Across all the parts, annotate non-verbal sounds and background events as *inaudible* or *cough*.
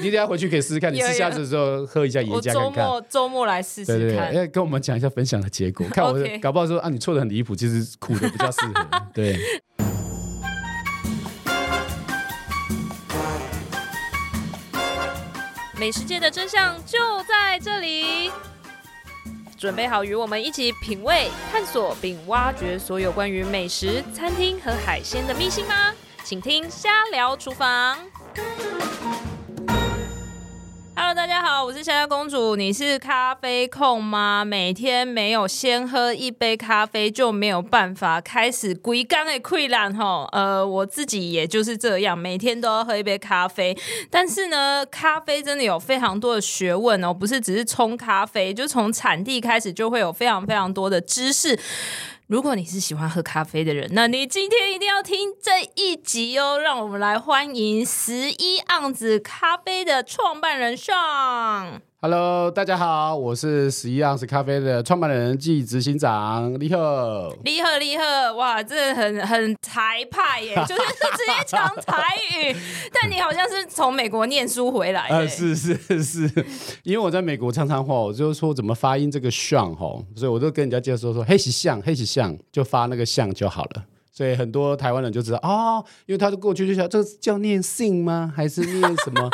你等下回去可以试试看，你吃虾子的时候喝一下椰浆看看。周末周末来试试看，对对对，要跟我们讲一下分享的结果，看我 *laughs* 搞不好说啊，你错的很离谱，其实苦的比较适合。*laughs* 对。美食界的真相就在这里，准备好与我们一起品味、探索并挖掘所有关于美食、餐厅和海鲜的秘辛吗？请听《瞎聊厨房》。Hello，大家好，我是虾虾公主。你是咖啡控吗？每天没有先喝一杯咖啡就没有办法开始规工的溃烂吼。呃，我自己也就是这样，每天都要喝一杯咖啡。但是呢，咖啡真的有非常多的学问哦，不是只是冲咖啡，就从产地开始就会有非常非常多的知识。如果你是喜欢喝咖啡的人，那你今天一定要听这一集哦！让我们来欢迎十一盎司咖啡的创办人上。Hello，大家好，我是十一盎司咖啡的创办人暨执行长李贺。李贺，李贺，哇，这很很台派耶，*laughs* 就是直接讲台语。但你好像是从美国念书回来的。呃，是是是，因为我在美国常常吼，我就说怎么发音这个 Sean 吼，所以我就跟人家介绍说说，嘿是像，黑喜像，就发那个像就好了。所以很多台湾人就知道哦，因为他的过去就想，这个叫念姓吗？还是念什么？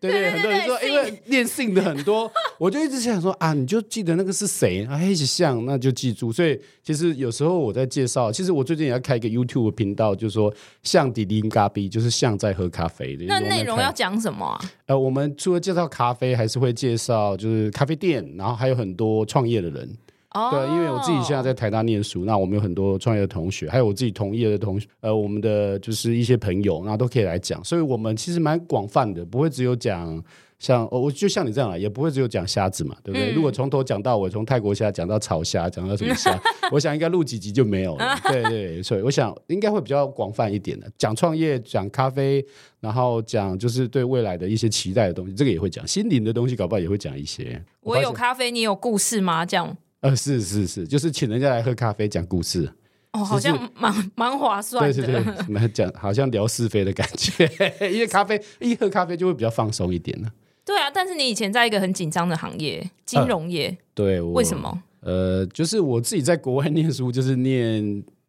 对对，很多人说，因为念姓的很多，*laughs* 我就一直想说啊，你就记得那个是谁啊？一起像，那就记住。所以其实有时候我在介绍，其实我最近也要开一个 YouTube 频道，就是说像迪林咖啡，就是像在喝咖啡的。那内容要讲什么啊？呃，我们除了介绍咖啡，还是会介绍就是咖啡店，然后还有很多创业的人。Oh. 对，因为我自己现在在台大念书，那我们有很多创业的同学，还有我自己同业的同学，呃，我们的就是一些朋友，那都可以来讲，所以我们其实蛮广泛的，不会只有讲像我就像你这样啊，也不会只有讲虾子嘛，对不对？嗯、如果从头讲到尾，从泰国虾讲到草虾，讲到什么虾，*laughs* 我想应该录几集就没有了。*laughs* 对对，所以我想应该会比较广泛一点的，讲创业，讲咖啡，然后讲就是对未来的一些期待的东西，这个也会讲，心灵的东西搞不好也会讲一些。我有咖啡，你有故事吗？这样。呃，是是是，就是请人家来喝咖啡讲故事，哦，好像蛮 *laughs* 蛮划算的，对对对，讲好像聊是非的感觉，*laughs* 因为咖啡一喝咖啡就会比较放松一点呢。对啊，但是你以前在一个很紧张的行业，金融业，呃、对，为什么？呃，就是我自己在国外念书，就是念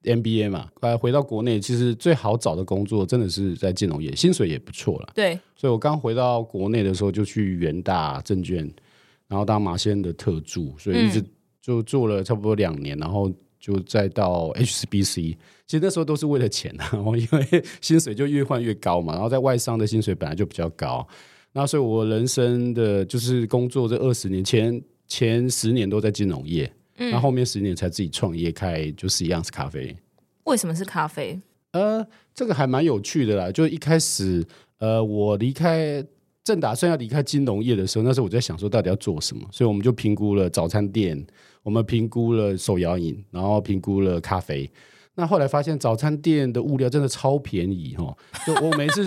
MBA 嘛，后来回到国内，其实最好找的工作真的是在金融业，薪水也不错了。对，所以我刚回到国内的时候，就去元大证券，然后当马先的特助，所以一直、嗯。就做了差不多两年，然后就再到 HSBC。其实那时候都是为了钱，然 *laughs* 后因为薪水就越换越高嘛。然后在外商的薪水本来就比较高，那所以我人生的就是工作这二十年前前十年都在金融业，嗯，然后后面十年才自己创业开，就是一样是咖啡。为什么是咖啡？呃，这个还蛮有趣的啦。就一开始，呃，我离开。正打算要离开金融业的时候，那时候我在想说，到底要做什么？所以我们就评估了早餐店，我们评估了手摇饮，然后评估了咖啡。那后来发现早餐店的物料真的超便宜哈！就我每次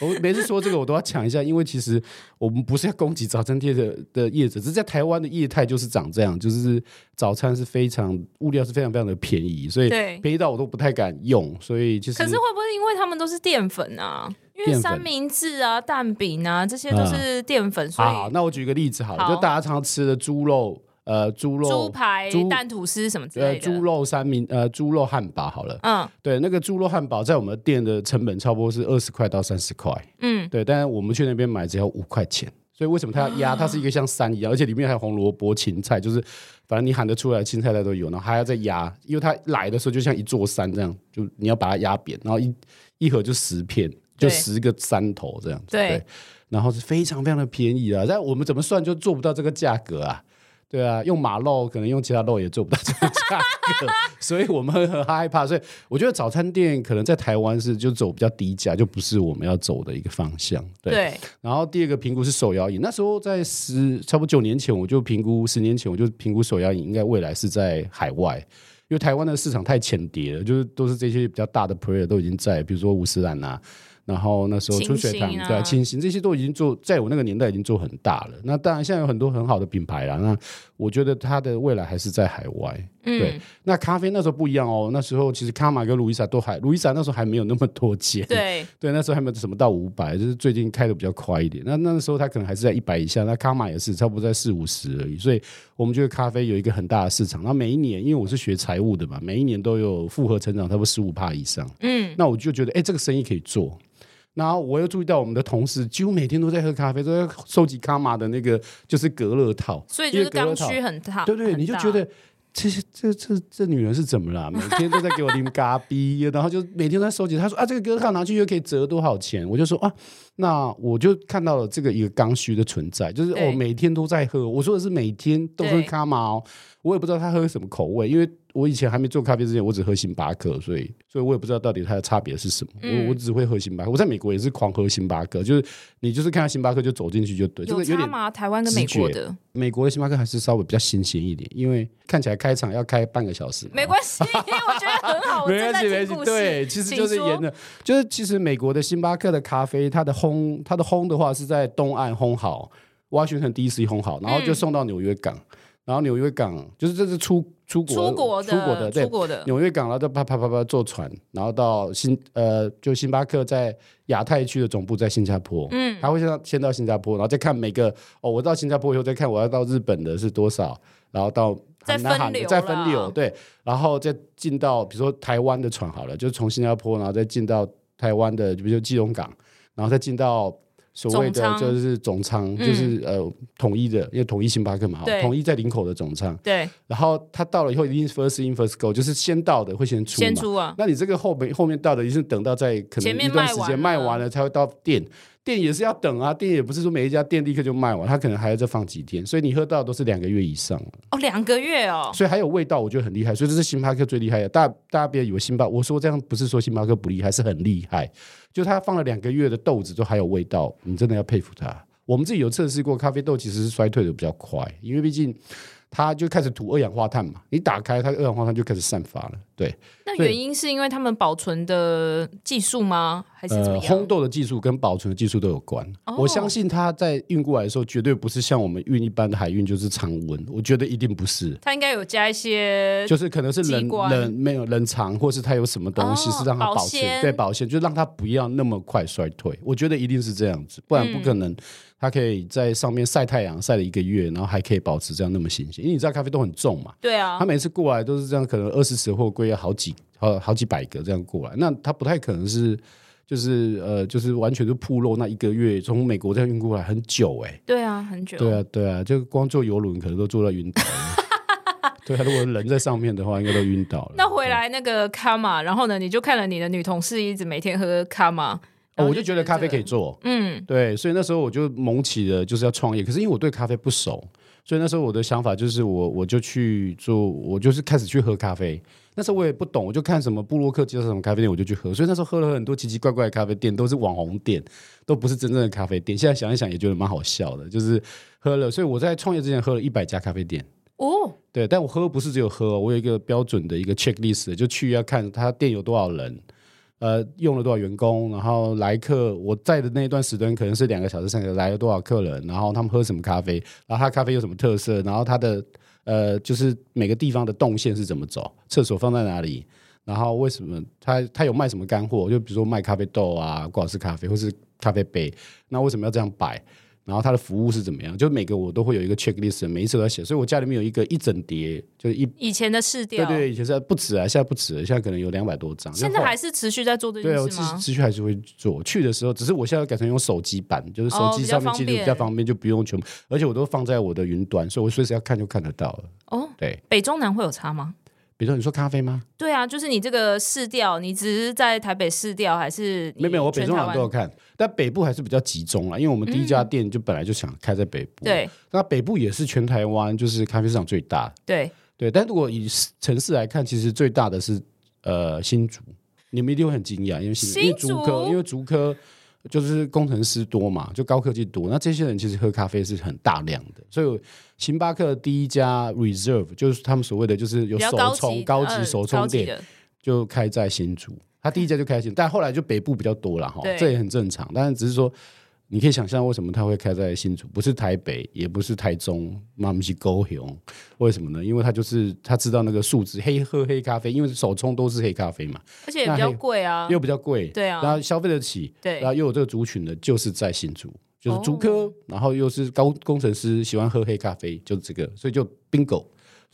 我每次说这个，我都要抢一下，因为其实我们不是要攻击早餐店的的业者，只是在台湾的业态就是长这样，就是早餐是非常物料是非常非常的便宜，所以便宜到我都不太敢用。所以其实可是会不会因为他们都是淀粉啊？因为三明治啊、蛋饼啊这些都是淀粉，所以好，那我举个例子好了，就大家常常吃的猪肉。呃，猪肉、猪排、猪蛋吐司什么之类的。呃，猪肉三明，呃，猪肉汉堡好了。嗯，对，那个猪肉汉堡在我们店的成本差不多是二十块到三十块。嗯，对，但是我们去那边买只要五块钱。所以为什么它要压？它是一个像山一样，而且里面还有红萝卜、芹菜，就是反正你喊得出来，青菜它都有，然后还要再压，因为它来的时候就像一座山这样，就你要把它压扁，然后一一盒就十片，就十个山头这样子。对，对，然后是非常非常的便宜啊，但我们怎么算就做不到这个价格啊？对啊，用马肉可能用其他肉也做不到这个价格，*laughs* 所以我们很害怕。所以我觉得早餐店可能在台湾是就走比较低价，就不是我们要走的一个方向。对。对，然后第二个评估是手摇饮，那时候在十差不多九年前，我就评估十年前我就评估手摇饮应该未来是在海外，因为台湾的市场太浅碟了，就是都是这些比较大的 player 都已经在，比如说五十岚啊。然后那时候春水堂、啊、对清新这些都已经做，在我那个年代已经做很大了。那当然现在有很多很好的品牌啦。那我觉得它的未来还是在海外。嗯、对，那咖啡那时候不一样哦，那时候其实卡玛跟路易莎都还，路易莎那时候还没有那么多间。对 *laughs* 对，那时候还没有什么到五百，就是最近开的比较快一点。那那时候它可能还是在一百以下，那卡玛也是差不多在四五十而已。所以我们觉得咖啡有一个很大的市场。那每一年，因为我是学财务的嘛，每一年都有复合成长，差不多十五帕以上。嗯，那我就觉得，哎，这个生意可以做。然后我又注意到我们的同事几乎每天都在喝咖啡，都在收集卡玛的那个就是隔热套，所以就是刚需很大。对对，你就觉得这些这这这女人是怎么了？*laughs* 每天都在给我拎咖啡，然后就每天都在收集。她说啊，这个隔热套拿去又可以折多少钱？我就说啊，那我就看到了这个一个刚需的存在，就是我每天都在喝。我说的是每天都喝卡玛哦，我也不知道他喝什么口味，因为。我以前还没做咖啡之前，我只喝星巴克，所以，所以我也不知道到底它的差别是什么。嗯、我我只会喝星巴克。我在美国也是狂喝星巴克，就是你就是看到星巴克就走进去就对。有差吗？台湾跟美国的？美国的星巴克还是稍微比较新鲜一点，因为看起来开场要开半个小时。没关系，我觉得很好。*laughs* 没关系，没关系。对，其实就是严的，就是其实美国的星巴克的咖啡，它的烘，它的烘的话是在东岸烘好，华盛顿 DC 烘好，然后就送到纽约港。嗯然后纽约港就是这是出出国出国的出国的对出国的纽约港，然后就啪啪啪啪坐船，然后到新呃就星巴克在亚太区的总部在新加坡，嗯，他会先到先到新加坡，然后再看每个哦，我到新加坡以后再看我要到日本的是多少，然后到再分流再分流对，然后再进到比如说台湾的船好了，就是从新加坡然后再进到台湾的，比如说基隆港，然后再进到。所谓的就是总仓，就是呃统一的，因为统一星巴克嘛，统一在林口的总仓。对。然后他到了以后，一定 first in first go，就是先到的会先出。先出啊。那你这个后面后面到的，一定是等到在可能一段时间卖完了才会到店。店也是要等啊，店也不是说每一家店立刻就卖完，他可能还要再放几天。所以你喝到都是两个月以上。哦，两个月哦。所以还有味道，我觉得很厉害。所以这是星巴克最厉害的。大大家别以为星巴，我说这样不是说星巴克不厉害，是很厉害。就他放了两个月的豆子都还有味道，你真的要佩服他。我们自己有测试过，咖啡豆其实是衰退的比较快，因为毕竟它就开始吐二氧化碳嘛，你打开它二氧化碳就开始散发了。对，那原因是因为他们保存的技术吗？还是怎么样？呃、烘豆的技术跟保存的技术都有关。Oh. 我相信它在运过来的时候，绝对不是像我们运一般的海运，就是常温。我觉得一定不是。它应该有加一些，就是可能是冷冷没有冷藏，或是它有什么东西是让它保存，oh, 保对保鲜，就让它不要那么快衰退。我觉得一定是这样子，不然不可能它可以在上面晒太阳晒了一个月，然后还可以保持这样那么新鲜。因为你知道咖啡豆很重嘛，对啊，它每次过来都是这样，可能二十尺货柜要好几好好几百个这样过来，那他不太可能是。就是呃，就是完全是铺路那一个月从美国这样运过来很久哎、欸，对啊，很久，对啊，对啊，就光坐游轮可能都坐到晕倒了，*laughs* 对啊，如果人在上面的话，应该都晕倒了。那回来那个卡玛，然后呢，你就看了你的女同事一直每天喝卡玛，哦，我就觉得咖啡可以做，嗯，对，所以那时候我就萌起了就是要创业，可是因为我对咖啡不熟，所以那时候我的想法就是我我就去做，我就是开始去喝咖啡。那时候我也不懂，我就看什么布洛克介绍什么咖啡店，我就去喝。所以那时候喝了很多奇奇怪怪的咖啡店，都是网红店，都不是真正的咖啡店。现在想一想也觉得蛮好笑的，就是喝了。所以我在创业之前喝了一百家咖啡店。哦，对，但我喝不是只有喝，我有一个标准的一个 checklist，就去要看他店有多少人，呃，用了多少员工，然后来客，我在的那一段时段可能是两个小时、三个来了多少客人，然后他们喝什么咖啡，然后他咖啡有什么特色，然后他的。呃，就是每个地方的动线是怎么走，厕所放在哪里，然后为什么他他有卖什么干货？就比如说卖咖啡豆啊，挂式咖啡或是咖啡杯，那为什么要这样摆？然后它的服务是怎么样？就每个我都会有一个 checklist，每一次都要写。所以我家里面有一个一整叠，就是一以前的试调，对对，以前是不止啊，现在不止了，现在可能有两百多张。现在还是持续在做这件事吗？对，我持续还是会做。去的时候，只是我现在改成用手机版，就是手机上面记录比较方便，就不用全部，而且我都放在我的云端，所以我随时要看就看得到了。哦，对，北中南会有差吗？比如说你说咖啡吗？对啊，就是你这个市调，你只是在台北市调还是？没有没有，我北中南都有看，但北部还是比较集中啦，因为我们第一家店就本来就想开在北部。对、嗯，那北部也是全台湾就是咖啡市场最大。对对，但如果以城市来看，其实最大的是呃新竹，你们一定会很惊讶，因为新竹因为竹科，因为竹科。就是工程师多嘛，就高科技多，那这些人其实喝咖啡是很大量的，所以星巴克第一家 Reserve 就是他们所谓的就是有手冲高级手冲店，就开在新竹，他第一家就开新，但后来就北部比较多了哈，这也很正常，但是只是说你可以想象为什么它会开在新竹，不是台北，也不是台中，嘛不是高雄，为什么呢？因为他就是他知道那个数字，黑喝黑咖啡，因为手冲都是黑咖啡嘛，而且也比较贵啊，又比较贵，对啊，然后消费得起，对，然后又有这个族群的，就是在新竹，就是竹科，哦、然后又是高工程师，喜欢喝黑咖啡，就是这个，所以就 bingo。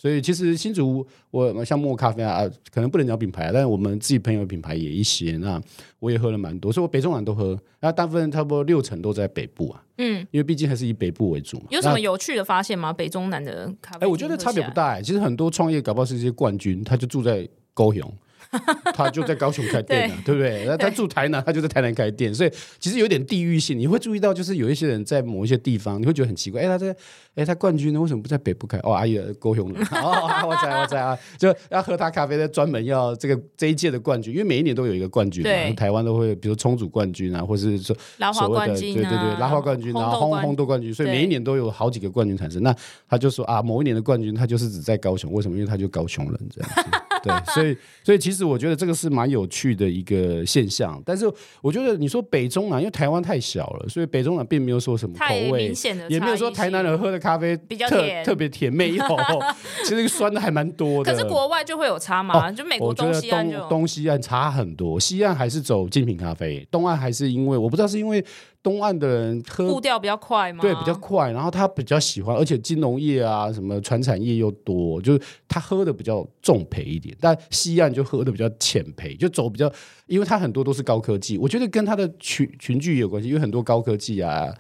所以其实新竹我像莫咖啡啊，可能不能讲品牌，但是我们自己朋友的品牌也一些。那我也喝了蛮多，所以我北中南都喝。那大部分差不多六成都在北部啊，嗯，因为毕竟还是以北部为主嘛。有什么有趣的发现吗？北中南的咖啡？哎、欸，我觉得差别不大、欸。其实很多创业搞不好是一些冠军，他就住在高雄。*laughs* 他就在高雄开店了，对，对不对？那他住台南，他就在台南开店，所以其实有点地域性。你会注意到，就是有一些人在某一些地方，你会觉得很奇怪。哎，他在，哎，他冠军呢，为什么不在北部开？哦，阿姨高雄人，*laughs* 哦，我在，我在啊，就要喝他咖啡，的专门要这个这一届的冠军，因为每一年都有一个冠军嘛。台湾都会，比如冲煮冠军啊，或是说拉花冠军、啊，对对对，拉花冠军，然后烘烘豆冠军，所以每一年都有好几个冠军产生。那他就说啊，某一年的冠军，他就是只在高雄，为什么？因为他就高雄人这样子。对，所以 *laughs* 所以其实我觉得这个是蛮有趣的一个现象，但是我觉得你说北中南，因为台湾太小了，所以北中南并没有说什么口味，也没有说台南人喝的咖啡比较甜，特别甜，没有，*laughs* 其实酸的还蛮多的。可是国外就会有差嘛？哦、就美国东西岸就东西岸差很多，西岸还是走精品咖啡，东岸还是因为我不知道是因为。东岸的人喝步调比较快吗？对，比较快。然后他比较喜欢，而且金融业啊，什么传产业又多，就是他喝的比较重培一点。但西岸就喝的比较浅培，就走比较，因为他很多都是高科技。我觉得跟他的群群聚也有关系，因为很多高科技啊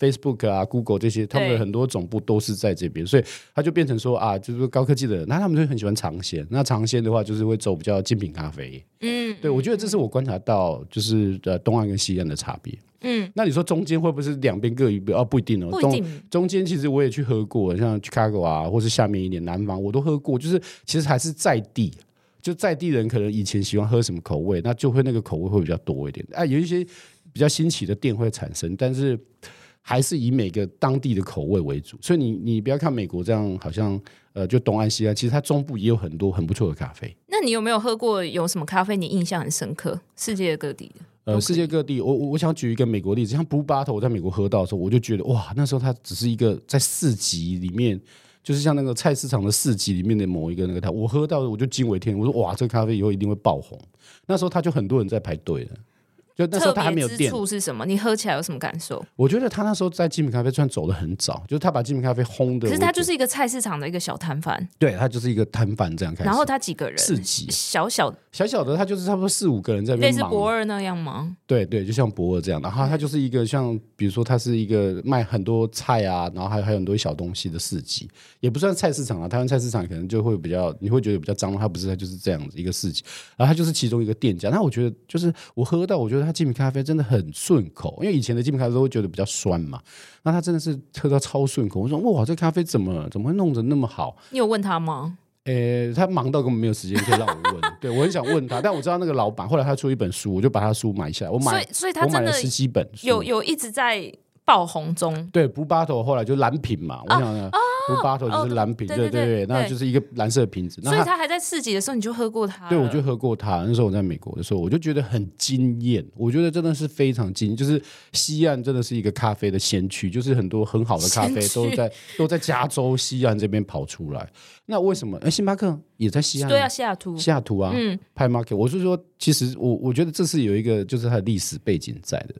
Facebook 啊，Google 这些，他们的很多总部都是在这边，所以他就变成说啊，就是高科技的人，那他们就很喜欢尝鲜。那尝鲜的话，就是会走比较精品咖啡。嗯，对，我觉得这是我观察到，就是呃东岸跟西岸的差别。嗯，那你说中间会不会是两边各一边？哦，不一定哦。不一定。中中间其实我也去喝过，像 Chicago 啊，或是下面一点南方，我都喝过。就是其实还是在地，就在地人可能以前喜欢喝什么口味，那就会那个口味会比较多一点。哎，有一些比较新奇的店会产生，但是还是以每个当地的口味为主。所以你你不要看美国这样，好像呃，就东岸西岸，其实它中部也有很多很不错的咖啡。那你有没有喝过有什么咖啡你印象很深刻？世界各地的。呃，世界各地，我我我想举一个美国例子，像 Blue Bottle，我在美国喝到的时候，我就觉得哇，那时候它只是一个在市集里面，就是像那个菜市场的市集里面的某一个那个台，我喝到的我就惊为天人，我说哇，这个咖啡以后一定会爆红。那时候它就很多人在排队了。就那时候他还没有店，特别之处是什么？你喝起来有什么感受？我觉得他那时候在精品咖啡算走得很早，就是他把精品咖啡轰的。可是他就是一个菜市场的一个小摊贩，对，他就是一个摊贩这样开始。然后他几个人？四级小小小小的，他就是差不多四五个人在那边。类似博二那样吗？对对，就像博二这样。然后他就是一个像，比如说他是一个卖很多菜啊，然后还有还有很多小东西的市集，也不算菜市场啊。台湾菜市场可能就会比较，你会觉得比较脏，他不是，他就是这样子一个市集。然后他就是其中一个店家。那我觉得就是我喝到，我觉得他精品咖啡真的。很顺口，因为以前的精品咖啡都会觉得比较酸嘛，那他真的是喝到超顺口。我说哇，这咖啡怎么怎么会弄得那么好？你有问他吗？诶、欸，他忙到根本没有时间可以让我问。*laughs* 对，我很想问他，但我知道那个老板后来他出一本书，我就把他书买下来。我买，所以所以他真的我买了十几本，有有一直在爆红中。对，Blue Bottle 后来就蓝品嘛，我想想。啊啊 Blue Bottle 就是蓝瓶，对对对，那就是一个蓝色的瓶子。所以他还在市集的时候，你就喝过它？对，我就喝过它。那时候我在美国的时候，我就觉得很惊艳。我觉得真的是非常惊艳，就是西岸真的是一个咖啡的先驱，就是很多很好的咖啡都在都在加州西岸这边跑出来。那为什么？哎，星巴克也在西岸？对啊，西雅图，西雅图啊，嗯，派 Market。我是说，其实我我觉得这是有一个，就是它的历史背景在的。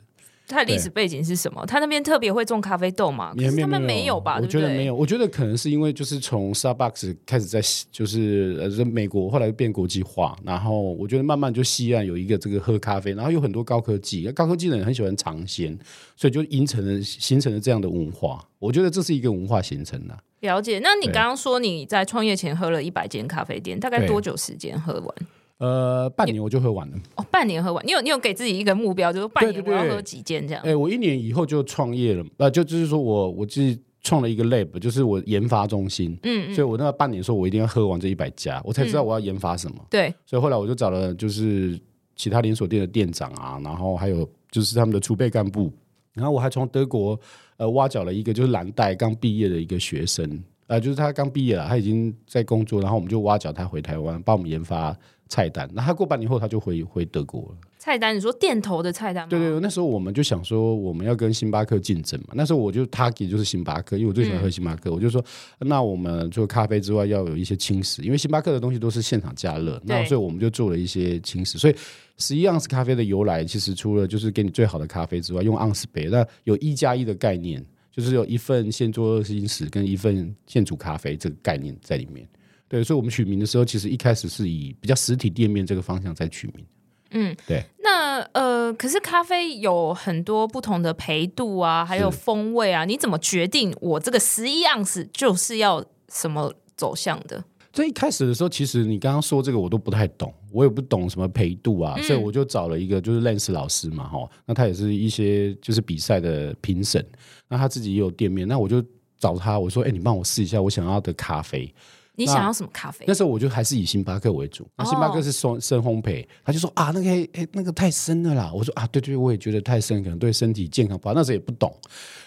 它的历史背景是什么？它那边特别会种咖啡豆吗？可是他们没有吧？我觉得没有。我觉得可能是因为就是从 Starbucks 开始在就是呃美国，后来变国际化，然后我觉得慢慢就西岸有一个这个喝咖啡，然后有很多高科技，高科技的人很喜欢尝鲜，所以就形成了形成了这样的文化。我觉得这是一个文化形成的。了解。那你刚刚说你在创业前喝了一百间咖啡店，大概多久时间喝完？呃，半年我就喝完了。哦，半年喝完，你有你有给自己一个目标，就是半年我要喝几间这样？哎，我一年以后就创业了，呃，就就是说我我自己创了一个 lab，就是我研发中心。嗯，嗯，所以我那个半年说，我一定要喝完这一百家，我才知道我要研发什么。嗯、对，所以后来我就找了就是其他连锁店的店长啊，然后还有就是他们的储备干部，然后我还从德国呃挖角了一个就是蓝带刚毕业的一个学生，啊、呃，就是他刚毕业了，他已经在工作，然后我们就挖角他回台湾帮我们研发。菜单，那他过半年后他就回回德国了。菜单，你说店头的菜单吗？对对，那时候我们就想说，我们要跟星巴克竞争嘛。那时候我就 target 就是星巴克，因为我最喜欢喝星巴克。嗯、我就说，那我们做咖啡之外，要有一些轻食，因为星巴克的东西都是现场加热，那所以我们就做了一些轻食。所以十一盎司咖啡的由来，其实除了就是给你最好的咖啡之外，用盎司杯，那有一加一的概念，就是有一份现做二十英匙跟一份现煮咖啡这个概念在里面。对，所以我们取名的时候，其实一开始是以比较实体店面这个方向在取名。嗯，对。那呃，可是咖啡有很多不同的焙度啊，还有风味啊，你怎么决定我这个十一盎司就是要什么走向的？这一开始的时候，其实你刚刚说这个我都不太懂，我也不懂什么陪度啊，嗯、所以我就找了一个就是 Lance 老师嘛，哈，那他也是一些就是比赛的评审，那他自己也有店面，那我就找他，我说，哎，你帮我试一下我想要的咖啡。你想要什么咖啡？那时候我就还是以星巴克为主。那星巴克是深深烘焙，他就说啊，那个哎那个太深了啦。我说啊，对对，我也觉得太深，可能对身体健康不好。那时候也不懂，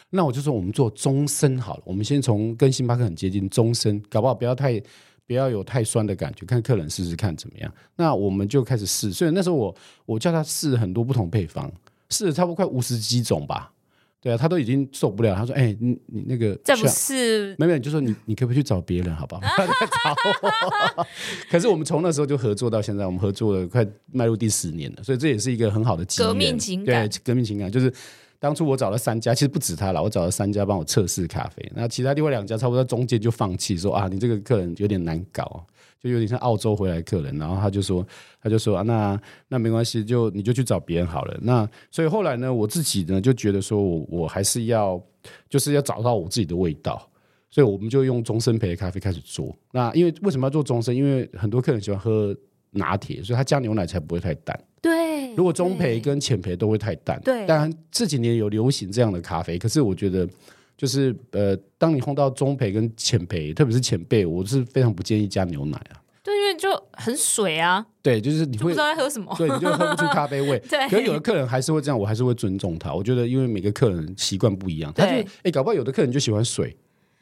那我就说我们做中深好了。我们先从跟星巴克很接近中深，搞不好不要太不要有太酸的感觉，看客人试试看怎么样。那我们就开始试。所以那时候我我叫他试很多不同配方，试了差不多快五十几种吧。对啊，他都已经受不了。他说：“哎、欸，你你那个这不是没有，就说你你可不可以去找别人，好不好 *laughs* 找我？” *laughs* 可是我们从那时候就合作到现在，我们合作了快迈入第十年了，所以这也是一个很好的革命情感。对，革命情感就是当初我找了三家，其实不止他了，我找了三家帮我测试咖啡，那其他另外两家差不多中间就放弃，说啊，你这个客人有点难搞。就有点像澳洲回来客人，然后他就说，他就说啊，那那没关系，就你就去找别人好了。那所以后来呢，我自己呢就觉得说我我还是要就是要找到我自己的味道，所以我们就用中深培的咖啡开始做。那因为为什么要做中深？因为很多客人喜欢喝拿铁，所以他加牛奶才不会太淡。对，如果中培跟浅培都会太淡。对，当然这几年有流行这样的咖啡，可是我觉得。就是呃，当你烘到中培跟浅培，特别是浅焙，我是非常不建议加牛奶啊。对，因为就很水啊。对，就是你会不知道在喝什么，对，你就喝不出咖啡味。*laughs* 对，可是有的客人还是会这样，我还是会尊重他。我觉得，因为每个客人习惯不一样，他就哎、欸，搞不好有的客人就喜欢水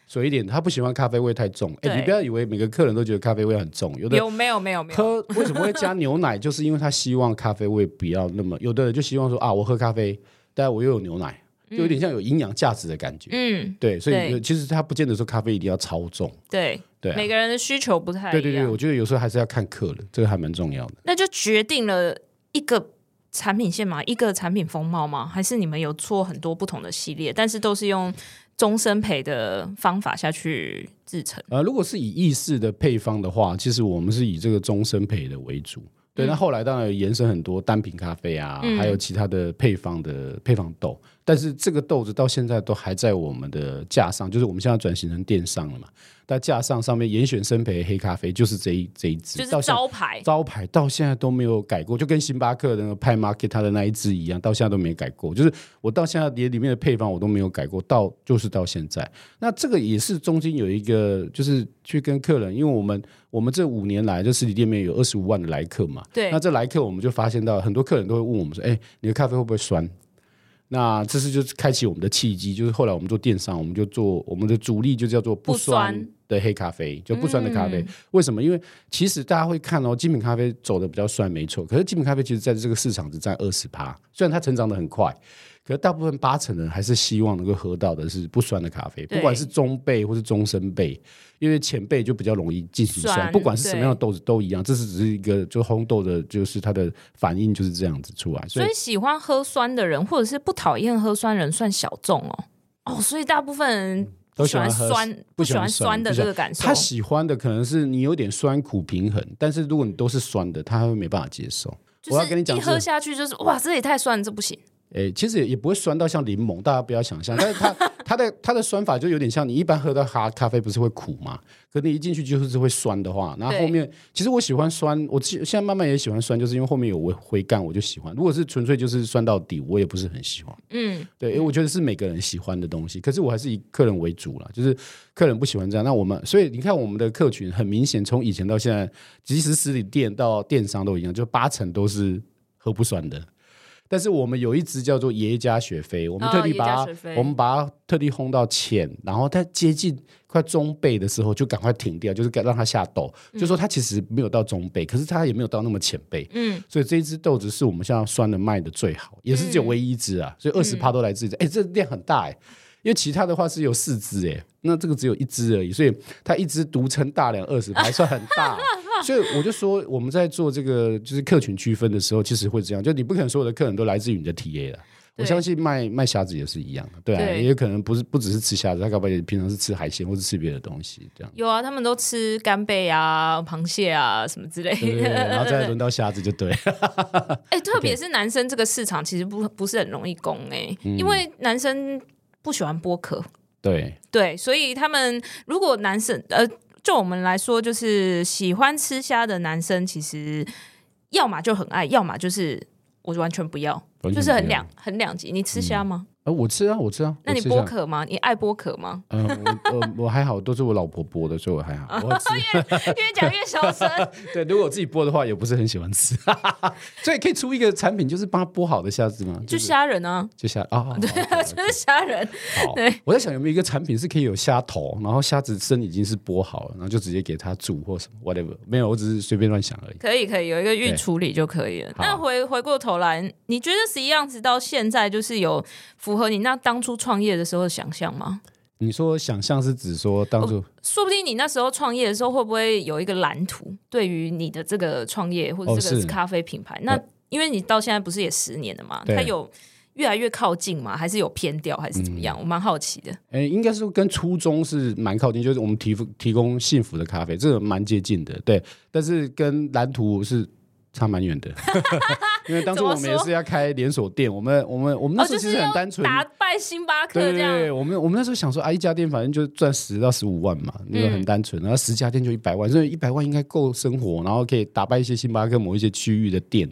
水一点，他不喜欢咖啡味太重。哎、欸，你不要以为每个客人都觉得咖啡味很重，有的有没有没有没有喝为什么会加牛奶？*laughs* 就是因为他希望咖啡味不要那么。有的人就希望说啊，我喝咖啡，但我又有牛奶。就有点像有营养价值的感觉，嗯，对，所以其实它不见得说咖啡一定要超重，对对，每个人的需求不太一样，对对对，我觉得有时候还是要看客人，这个还蛮重要的。那就决定了一个产品线嘛，一个产品风貌嘛？还是你们有做很多不同的系列，但是都是用中深焙的方法下去制成？呃，如果是以意式的配方的话，其实我们是以这个中深焙的为主。对，那后来当然有延伸很多单品咖啡啊，嗯、还有其他的配方的配方豆，但是这个豆子到现在都还在我们的架上，就是我们现在转型成电商了嘛。在架上上面严选生培黑咖啡，就是这一这一支，就是招牌招牌，到现在都没有改过，就跟星巴克的那个派 Market 它的那一支一样，到现在都没改过。就是我到现在连里面的配方我都没有改过，到就是到现在。那这个也是中间有一个，就是去跟客人，因为我们我们这五年来这实体店面有二十五万的来客嘛，对，那这来客我们就发现到很多客人都会问我们说，哎，你的咖啡会不会酸？那这是就是开启我们的契机，就是后来我们做电商，我们就做我们的主力就叫做不酸的黑咖啡，就不酸的咖啡。嗯、为什么？因为其实大家会看哦，精品咖啡走的比较酸，没错。可是精品咖啡其实在这个市场只占二十趴，虽然它成长的很快。可是大部分八成人还是希望能够喝到的是不酸的咖啡，不管是中杯或是中深杯，因为浅杯就比较容易进行酸。不管是什么样的豆子都一样，这是只是一个就烘豆的，就是它的反应就是这样子出来。所以，所以喜欢喝酸的人，或者是不讨厌喝酸人，算小众哦。哦，所以大部分人都喜欢酸，不喜欢酸的这个感受。他喜欢的可能是你有点酸苦平衡，但是如果你都是酸的，他会没办法接受。我要跟你讲，一喝下去就是哇，这也太酸了，这不行。诶，其实也也不会酸到像柠檬，大家不要想象。但是它它的它的酸法就有点像你一般喝到哈咖啡不是会苦吗？可你一进去就是会酸的话，然后后面其实我喜欢酸，我现在慢慢也喜欢酸，就是因为后面有回回甘，我就喜欢。如果是纯粹就是酸到底，我也不是很喜欢。嗯，对，因为我觉得是每个人喜欢的东西。可是我还是以客人为主啦，就是客人不喜欢这样，那我们所以你看我们的客群很明显，从以前到现在，即使实体店到电商都一样，就八成都是喝不酸的。但是我们有一只叫做耶加雪菲，我们特地把它，哦、我们把它特地烘到浅，然后它接近快中背的时候就赶快停掉，就是让它下豆，嗯、就说它其实没有到中背，可是它也没有到那么浅背，嗯，所以这一只豆子是我们现在酸的卖的最好，也是只有唯一一只啊，所以二十趴都来自于这，哎、嗯，这量很大哎、欸，因为其他的话是有四只哎，那这个只有一只而已，所以它一只独撑大梁二十趴还算很大。*laughs* 所以我就说，我们在做这个就是客群区分的时候，其实会这样，就你不可能所有的客人都来自于你的 TA 了。我相信卖卖虾子也是一样的，对啊，对也有可能不是不只是吃虾子，他搞不好也平常是吃海鲜或者吃别的东西这样。有啊，他们都吃干贝啊、螃蟹啊什么之类的，对对对，然后再轮到虾子就对。*laughs* 哎、欸，特别是男生这个市场其实不不是很容易攻哎、欸，嗯、因为男生不喜欢剥壳。对对，所以他们如果男生呃。就我们来说，就是喜欢吃虾的男生，其实要么就很爱，要么就是我完全不要，不要就是很两很两极。你吃虾吗？我吃啊，我吃啊。那你剥壳吗？你爱剥壳吗？嗯，*laughs* 我我还好，都是我老婆剥的，所以我还好。我吃。*laughs* *laughs* 越越讲越小声。对，如果我自己剥的话，也不是很喜欢吃。所以可以出一个产品，就是帮他剥好的虾子吗？就虾仁啊，就虾啊，对，就是虾仁。对，我在想有没有一个产品是可以有虾头，然后虾子身已经是剥好了，然后就直接给他煮或什么 whatever。没有，我只是随便乱想而已。可以，可以有一个预处理就可以了。那回回过头来，你觉得十一样子到现在就是有符合你那当初创业的时候的想象吗？你说想象是指说当初，说不定你那时候创业的时候会不会有一个蓝图，对于你的这个创业或者这个咖啡品牌？哦、那因为你到现在不是也十年了嘛，它有越来越靠近嘛？还是有偏掉，还是怎么样？嗯、我蛮好奇的。哎、欸，应该是跟初衷是蛮靠近，就是我们提提供幸福的咖啡，这个蛮接近的，对。但是跟蓝图是。差蛮远的，因为当初我们也是要开连锁店，我们我们我们那时候其实很单纯，打败星巴克这样。对对对，我们我们那时候想说啊，一家店反正就赚十到十五万嘛，那个很单纯，然后十家店就一百万，所以一百万应该够生活，然后可以打败一些星巴克某一些区域的店。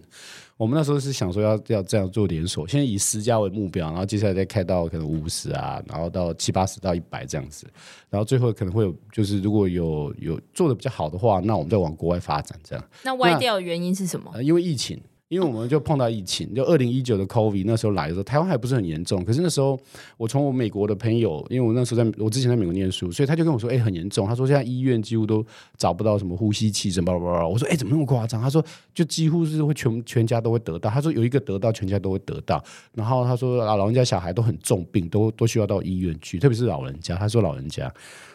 我们那时候是想说要要这样做连锁，现在以十家为目标，然后接下来再开到可能五十啊，然后到七八十到一百这样子，然后最后可能会有就是如果有有做的比较好的话，那我们再往国外发展这样。那歪掉的原因是什么？呃，因为疫情。因为我们就碰到疫情，就二零一九的 COVID 那时候来的时候，台湾还不是很严重。可是那时候我从我美国的朋友，因为我那时候在我之前在美国念书，所以他就跟我说：“哎、很严重。”他说现在医院几乎都找不到什么呼吸器，什么巴拉巴拉。我说：“哎、怎么那么夸张？”他说：“就几乎是会全全家都会得到。”他说：“有一个得到，全家都会得到。”然后他说：“老人家小孩都很重病，都都需要到医院去，特别是老人家。”他说：“老人家。”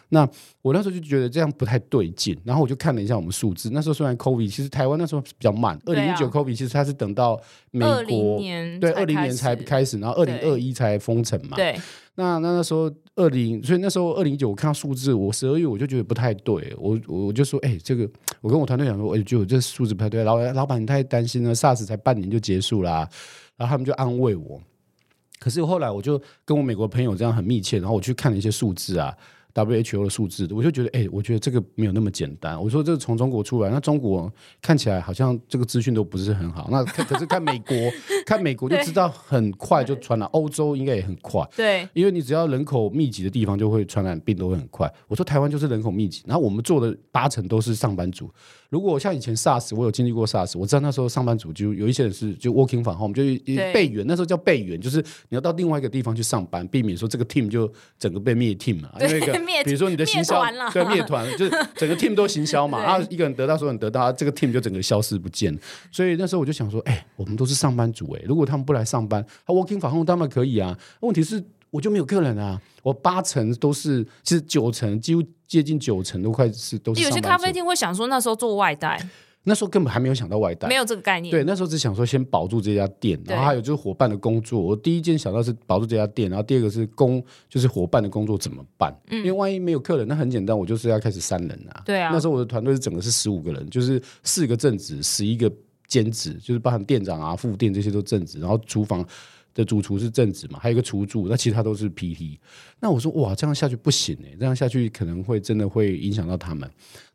那我那时候就觉得这样不太对劲，然后我就看了一下我们数字。那时候虽然 COVID，其实台湾那时候比较慢。二零一九 COVID 其实它是等到美国对二零年才开始，然后二零二一才封城嘛。对。那那那时候二零，所以那时候二零一九我看到数字，我十二月我就觉得不太对。我我就说，哎、欸，这个我跟我团队讲说，哎，就这数字不太对。老老板你太担心了，SARS 才半年就结束啦。然后他们就安慰我。可是后来我就跟我美国朋友这样很密切，然后我去看了一些数字啊。WHO 的数字，我就觉得，哎、欸，我觉得这个没有那么简单。我说这个从中国出来，那中国看起来好像这个资讯都不是很好。那可是看美国，*laughs* 看美国就知道很快就传染，欧洲应该也很快。对，因为你只要人口密集的地方，就会传染病都会很快。我说台湾就是人口密集，然后我们做的八成都是上班族。如果像以前 SARS，我有经历过 SARS，我知道那时候上班族就有一些人是就 working from home，就备援，那时候叫备援，就是你要到另外一个地方去上班，避免说这个 team 就整个被灭 team 嘛。因为一个比如说你的行销对灭团，就是整个 team 都行销嘛，*laughs* 然后一个人得到，所有人得到，这个 team 就整个消失不见。所以那时候我就想说，哎，我们都是上班族哎，如果他们不来上班，他 working from home 当然可以啊。问题是我就没有客人啊，我八成都是，其实九成几乎接近九成都快是都是。有些咖啡厅会想说那时候做外带。那时候根本还没有想到外带，没有这个概念。对，那时候只想说先保住这家店，然后还有就是伙伴的工作。我第一件想到是保住这家店，然后第二个是工，就是伙伴的工作怎么办？因为万一没有客人，那很简单，我就是要开始删人啊。对啊。那时候我的团队是整个是十五个人，就是四个正职，十一个兼职，就是包含店长啊、副店这些都正职，然后厨房的主厨是正职嘛，还有一个厨助，那其他都是 PT。那我说哇，这样下去不行哎，这样下去可能会真的会影响到他们。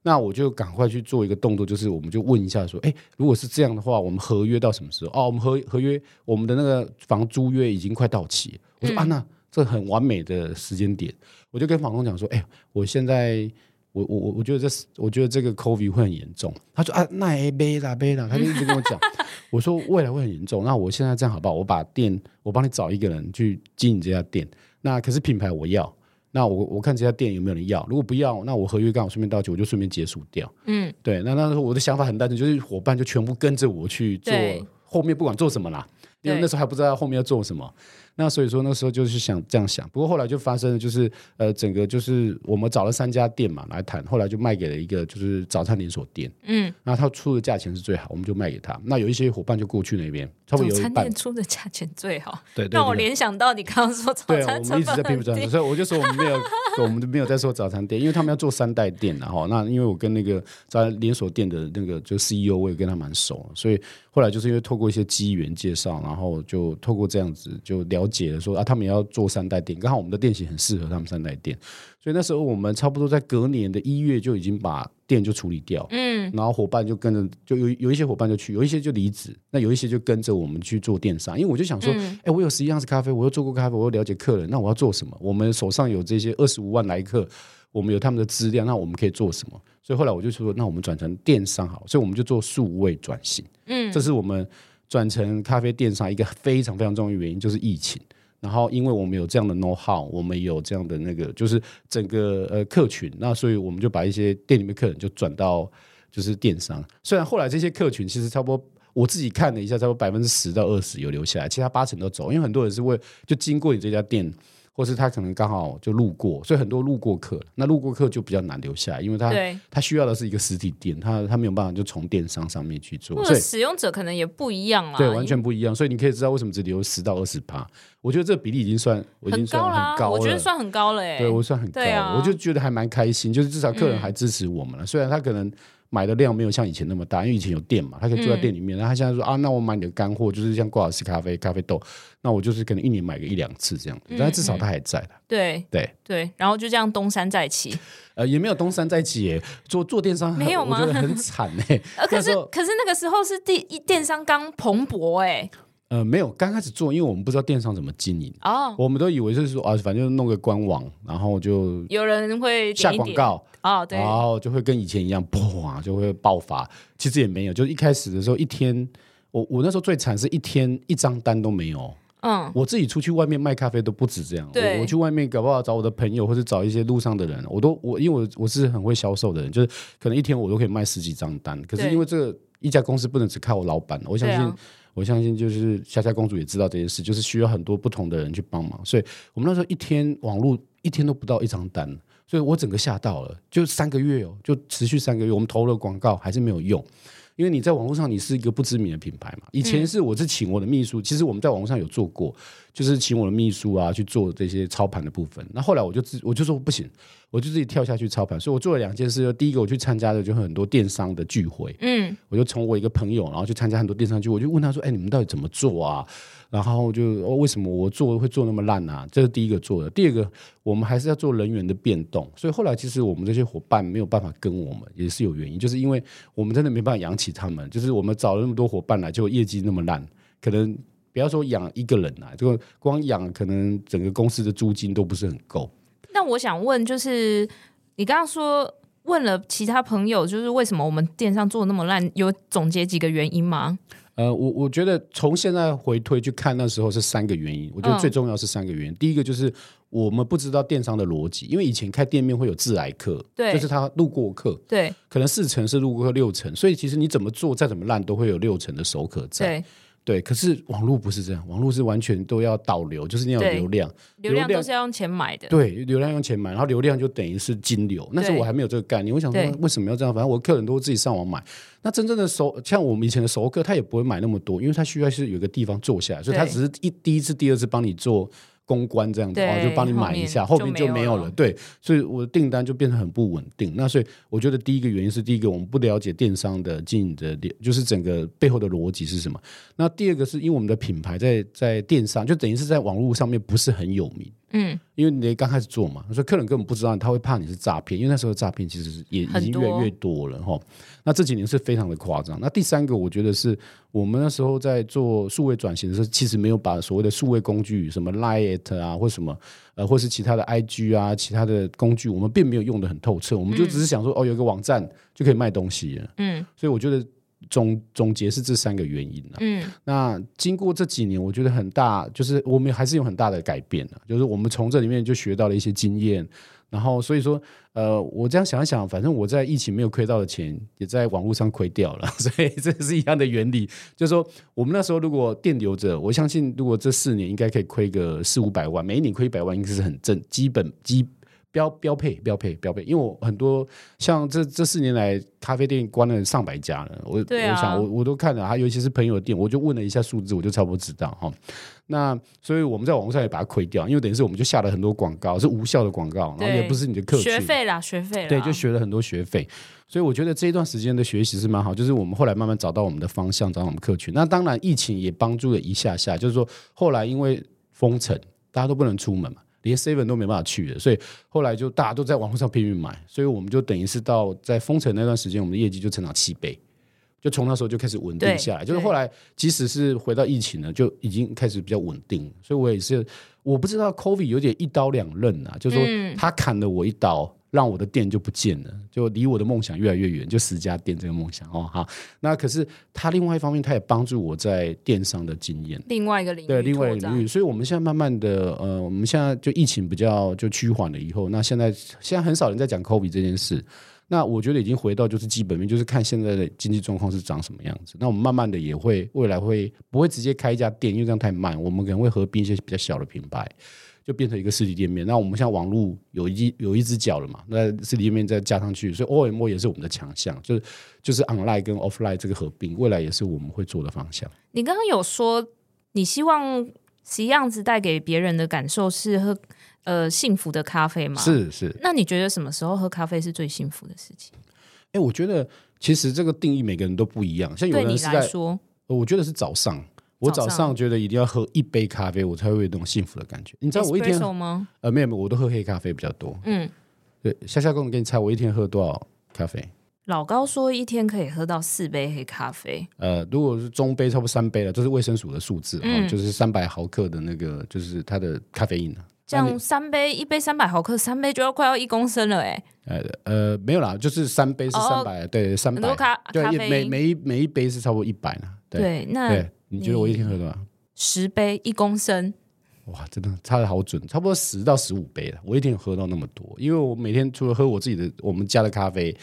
那我就赶快去做一个动作，就是我们就问一下说，哎，如果是这样的话，我们合约到什么时候？哦，我们合合约，我们的那个房租约已经快到期。我说、嗯、啊，那这很完美的时间点，我就跟房东讲说，哎，我现在我我我我觉得这我觉得这个 COVID 会很严重。他说啊，那也没啦没啦，他就一直跟我讲。*laughs* 我说未来会很严重。那我现在这样好不好？我把店，我帮你找一个人去经营这家店。那可是品牌我要。那我我看这家店有没有人要。如果不要，那我合约刚好顺便到期，我就顺便结束掉。嗯，对。那那时候我的想法很单纯，就是伙伴就全部跟着我去做，后面不管做什么啦，因为那时候还不知道后面要做什么。那所以说那时候就是想这样想，不过后来就发生了，就是呃，整个就是我们找了三家店嘛来谈，后来就卖给了一个就是早餐连锁店，嗯，那他出的价钱是最好，我们就卖给他。那有一些伙伴就过去那边，差不多有一半。早餐店出的价钱最好，对，对，*laughs* 让我联想到你刚刚说早餐店，我们一直在拼不转，所以我就说我们没有，*laughs* 我们没有在说早餐店，因为他们要做三代店，然后那因为我跟那个早餐连锁店的那个就 CEO 我也跟他蛮熟，所以后来就是因为透过一些机缘介绍，然后就透过这样子就了解了说啊他们。也要做三代店，刚好我们的店型很适合他们三代店，所以那时候我们差不多在隔年的一月就已经把店就处理掉，嗯，然后伙伴就跟着，就有有一些伙伴就去，有一些就离职，那有一些就跟着我们去做电商，因为我就想说，哎、嗯。欸，我有十一样是咖啡，我又做过咖啡，我又了解客人，那我要做什么？我们手上有这些二十五万来客，我们有他们的资料，那我们可以做什么？所以后来我就说，那我们转成电商好，所以我们就做数位转型，嗯，这是我们转成咖啡电商一个非常非常重要的原因，就是疫情。然后，因为我们有这样的 know how，我们有这样的那个，就是整个呃客群，那所以我们就把一些店里面客人就转到就是电商。虽然后来这些客群其实差不多，我自己看了一下，差不多百分之十到二十有留下来，其他八成都走，因为很多人是为就经过你这家店。或是他可能刚好就路过，所以很多路过客，那路过客就比较难留下来，因为他他需要的是一个实体店，他他没有办法就从电商上面去做，使用者可能也不一样啊，对，完全不一样。所以你可以知道为什么只留十到二十趴，我觉得这个比例已经算我已经算很高了，我觉得算很高了，哎，对我算很高，啊、我就觉得还蛮开心，就是至少客人还支持我们了，嗯、虽然他可能。买的量没有像以前那么大，因为以前有店嘛，他可以住在店里面。然后他现在说啊，那我买你的干货，就是像挂耳式咖啡、咖啡豆，那我就是可能一年买个一两次这样。但至少他还在的。对对对，然后就这样东山再起。呃，也没有东山再起耶，做做电商没有吗？我觉得很惨哎。*laughs* 可是可是那个时候是第一电商刚蓬勃哎。呃，没有，刚开始做，因为我们不知道电商怎么经营哦，我们都以为就是说啊，反正弄个官网，然后就有人会下广告哦，对，然后就会跟以前一样，砰，就会爆发。其实也没有，就是一开始的时候，一天，我我那时候最惨是一天一张单都没有。嗯，我自己出去外面卖咖啡都不止这样，对我我去外面搞不好找我的朋友或者找一些路上的人，我都我因为我我是很会销售的人，就是可能一天我都可以卖十几张单。可是因为这个一家公司不能只靠我老板，我相信。我相信就是夏夏公主也知道这件事，就是需要很多不同的人去帮忙，所以我们那时候一天网络一天都不到一张单，所以我整个吓到了，就三个月哦，就持续三个月，我们投了广告还是没有用。因为你在网络上，你是一个不知名的品牌嘛。以前是我是请我的秘书，其实我们在网络上有做过，就是请我的秘书啊去做这些操盘的部分。那后来我就自我就说不行，我就自己跳下去操盘。所以我做了两件事，第一个我去参加的就很多电商的聚会，嗯，我就从我一个朋友，然后去参加很多电商聚会，我就问他说：“哎，你们到底怎么做啊？”然后就为什么我做会做那么烂啊？这是第一个做的。第二个，我们还是要做人员的变动。所以后来其实我们这些伙伴没有办法跟我们，也是有原因，就是因为我们真的没办法养起他们。就是我们找了那么多伙伴来，就业绩那么烂，可能不要说养一个人啊，这个光养可能整个公司的租金都不是很够。那我想问，就是你刚刚说问了其他朋友，就是为什么我们电商做那么烂？有总结几个原因吗？呃，我我觉得从现在回推去看那时候是三个原因，我觉得最重要是三个原因。嗯、第一个就是我们不知道电商的逻辑，因为以前开店面会有自来客，对，就是他路过客，对，可能四成是路过客，六成，所以其实你怎么做再怎么烂，都会有六成的熟客在。对对，可是网络不是这样，网络是完全都要导流，就是你要流量，流量都是要用钱买的。对，流量用钱买，然后流量就等于是金流。那时候我还没有这个概念，我想说为什么要这样？反正我客人都自己上网买。那真正的熟，像我们以前的熟客，他也不会买那么多，因为他需要是有个地方坐下来，所以他只是一第一次、第二次帮你做。公关这样子啊，就帮你买一下，后面就没有了。对，所以我的订单就变得很不稳定。那所以我觉得第一个原因是，第一个我们不了解电商的经营的，就是整个背后的逻辑是什么。那第二个是因为我们的品牌在在电商，就等于是在网络上面不是很有名。嗯，因为你刚开始做嘛，所以客人根本不知道，他会怕你是诈骗，因为那时候诈骗其实也已经越来越多了哈。那这几年是非常的夸张。那第三个，我觉得是我们那时候在做数位转型的时候，其实没有把所谓的数位工具，什么 Lite 啊，或什么呃，或是其他的 IG 啊，其他的工具，我们并没有用得很透彻。我们就只是想说，哦，有一个网站就可以卖东西了。嗯，所以我觉得。总总结是这三个原因那经过这几年，我觉得很大，就是我们还是有很大的改变了。就是我们从这里面就学到了一些经验，然后所以说，呃，我这样想一想，反正我在疫情没有亏到的钱，也在网络上亏掉了，*laughs* 所以这是一样的原理。就是说，我们那时候如果电流着，我相信如果这四年应该可以亏个四五百万，每一年亏一百万，应该是很正基本基。标标配标配标配，因为我很多像这这四年来咖啡店关了上百家了，我、啊、我想我我都看了，还尤其是朋友的店，我就问了一下数字，我就差不多知道哈。那所以我们在网络上也把它亏掉，因为等于是我们就下了很多广告，是无效的广告，然后也不是你的客群，学费啦学费，对，就学了很多学费。所以我觉得这一段时间的学习是蛮好，就是我们后来慢慢找到我们的方向，找到我们客群。那当然疫情也帮助了一下下，就是说后来因为封城，大家都不能出门嘛。连 seven 都没办法去的，所以后来就大家都在网络上拼命买，所以我们就等于是到在封城那段时间，我们的业绩就成长七倍，就从那时候就开始稳定下来。就是后来即使是回到疫情呢，就已经开始比较稳定。所以我也是，我不知道 COVID 有点一刀两刃啊，就是说他砍了我一刀。让我的店就不见了，就离我的梦想越来越远，就十家店这个梦想哦，好。那可是他另外一方面，他也帮助我在电商的经验，另外一个领域，对，另外一个领域。所以我们现在慢慢的，呃，我们现在就疫情比较就趋缓了以后，那现在现在很少人在讲 COBee 这件事。那我觉得已经回到就是基本面，就是看现在的经济状况是长什么样子。那我们慢慢的也会未来会不会直接开一家店，因为这样太慢，我们可能会合并一些比较小的品牌。就变成一个实体店面，那我们现在网络有一有一只脚了嘛？那实体店面再加上去，所以 OMO 也是我们的强项，就是就是 online 跟 offline 这个合并，未来也是我们会做的方向。你刚刚有说，你希望什么样子带给别人的感受是喝呃幸福的咖啡吗？是是。那你觉得什么时候喝咖啡是最幸福的事情？哎、欸，我觉得其实这个定义每个人都不一样。像有人是在对你来说，我觉得是早上。我早上觉得一定要喝一杯咖啡，我才会有那种幸福的感觉。你知道我一天吗？呃，没有没有，我都喝黑咖啡比较多。嗯，对，夏夏公，给你猜，我一天喝多少咖啡？老高说一天可以喝到四杯黑咖啡。呃，如果是中杯，差不多三杯了，这是卫生署的数字，嗯，就是三百毫克的那个，就是它的咖啡因。这样三杯，一杯三百毫克，三杯就要快要一公升了，哎。呃呃，没有啦，就是三杯是三百，对，三百。很多咖对，每每一每一杯是差不多一百呢。对，那对。你觉得我一天喝多少？十杯一公升，哇，真的差的好准，差不多十到十五杯了。我一天有喝到那么多，因为我每天除了喝我自己的我们家的咖啡，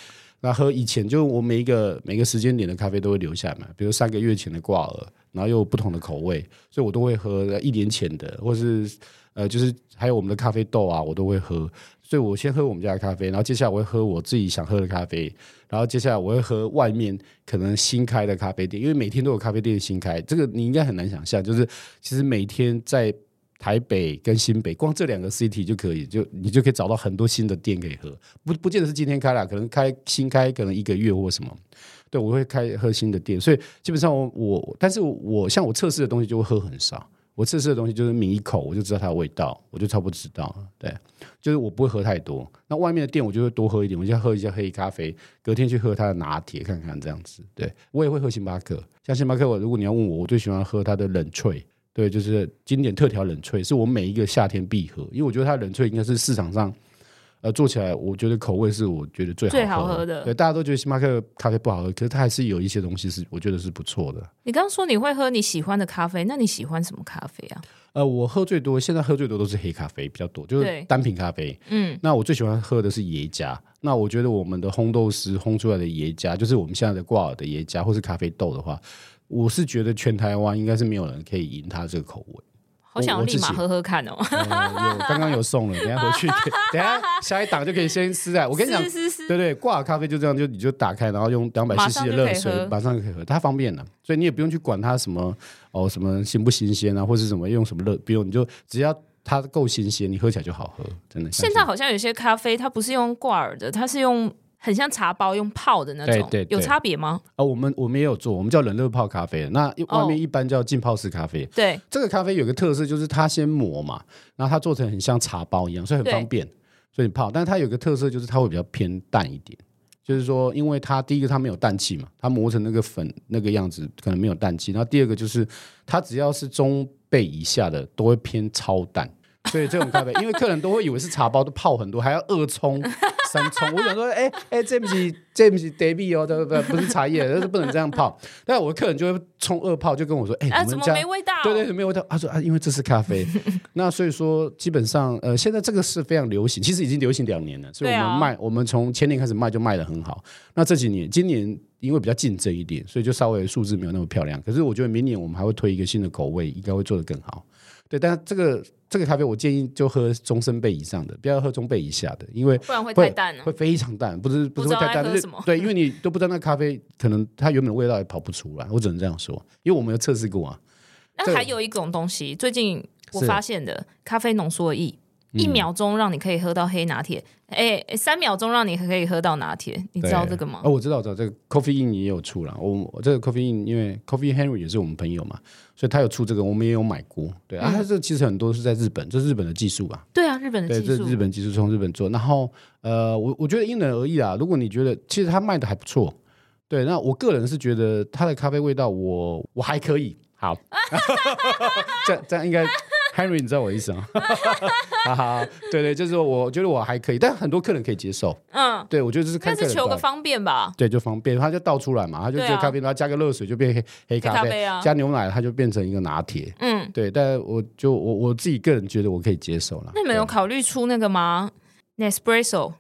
那喝以前就我每一个每个时间点的咖啡都会留下来嘛，比如三个月前的挂耳，然后又有不同的口味，所以我都会喝一年前的，或是呃，就是还有我们的咖啡豆啊，我都会喝。所以我先喝我们家的咖啡，然后接下来我会喝我自己想喝的咖啡，然后接下来我会喝外面可能新开的咖啡店，因为每天都有咖啡店新开，这个你应该很难想象，就是其实每天在台北跟新北，光这两个 city 就可以，就你就可以找到很多新的店可以喝，不不见得是今天开了，可能开新开可能一个月或什么，对，我会开喝新的店，所以基本上我我，但是我像我测试的东西就会喝很少。我测试的东西就是抿一口，我就知道它的味道，我就差不多知道了。对，就是我不会喝太多。那外面的店我就会多喝一点，我就要喝一下黑咖啡，隔天去喝它的拿铁看看这样子。对，我也会喝星巴克，像星巴克，我如果你要问我，我最喜欢喝它的冷萃，对，就是经典特调冷萃，是我每一个夏天必喝，因为我觉得它冷萃应该是市场上。呃，做起来我觉得口味是我觉得最好喝的，最好喝的。对，大家都觉得星巴克咖啡不好喝，可是它还是有一些东西是我觉得是不错的。你刚刚说你会喝你喜欢的咖啡，那你喜欢什么咖啡啊？呃，我喝最多，现在喝最多都是黑咖啡比较多，就是单品咖啡。嗯，那我最喜欢喝的是耶加。那我觉得我们的烘豆师烘出来的耶加，就是我们现在的挂耳的耶加，或是咖啡豆的话，我是觉得全台湾应该是没有人可以赢它这个口味。好想要立马喝喝看哦！有刚刚有送了，*laughs* 等下回去，等下下一档就可以先试啊！我跟你讲，对对，挂耳咖啡就这样，就你就打开，然后用两百 CC 的热水，马上就可以喝，它方便了，所以你也不用去管它什么哦，什么新不新鲜啊，或是什么用什么热，不用，你就只要它够新鲜，你喝起来就好喝，真的。现在好像有些咖啡它不是用挂耳的，它是用很像茶包用泡的那种，对对，有差别吗？啊，我们我们也有做，我们叫冷热泡咖啡，那外面一般叫浸泡式咖啡。对，这个咖啡有个特色，就是它先磨嘛，然后它做成很像茶包一样，所以很方便，所以你泡。但是它有个特色，就是它会比较偏淡一点。就是说，因为它第一个它没有氮气嘛，它磨成那个粉那个样子可能没有氮气。然后第二个就是它只要是中焙以下的都会偏超淡，所以这种咖啡，因为客人都会以为是茶包都泡很多，还要二冲三冲。我想说，哎、欸、*laughs* 哎、欸，这不是这不是 David 哦，对不对？不是茶叶，*laughs* 但是不能这样泡。但是我的客人就会冲二泡，就跟我说，哎、欸，啊、怎么没味道？对对，没有味道。他说啊，因为这是咖啡。*laughs* 那所以说，基本上呃，现在这个是非常流行，其实已经流行两年了。所以我们卖，啊、我们从前年开始卖就卖的很好。那这几年，今年因为比较竞争一点，所以就稍微数字没有那么漂亮。可是我觉得明年我们还会推一个新的口味，应该会做得更好。对，但是这个这个咖啡我建议就喝中深杯以上的，不要喝中杯以下的，因为不然会太淡了，会非常淡，不是不是会太淡，就是对，因为你都不知道那咖啡可能它原本的味道也跑不出来，我只能这样说，因为我们有测试过啊。那还有一种东西，最近我发现的咖啡浓缩液。一秒钟让你可以喝到黑拿铁，哎、嗯，三秒钟让你可以喝到拿铁，你知道这个吗？哦，我知道，我知道这个 Coffee In 也有出了。我我这个 Coffee In，因为 Coffee Henry 也是我们朋友嘛，所以他有出这个，我们也有买过。对、嗯、啊，他这其实很多是在日本，这是日本的技术吧？对啊，日本的技术，这日本技术从日本做。然后呃，我我觉得因人而异啦。如果你觉得其实他卖的还不错，对，那我个人是觉得他的咖啡味道我我还可以。好，*laughs* 这样这样应该。Henry，你知道我意思吗？*laughs* 哈哈，对对，就是说，我觉得我还可以，但很多客人可以接受。嗯，对，我觉得这是看客人。但是求个方便吧。对，就方便，他就倒出来嘛，他就这个咖啡，然后加个热水就变黑黑咖啡，咖啡啊、加牛奶它就变成一个拿铁。嗯，对，但我就我我自己个人觉得我可以接受了。那你们有考虑出那个吗？Nespresso。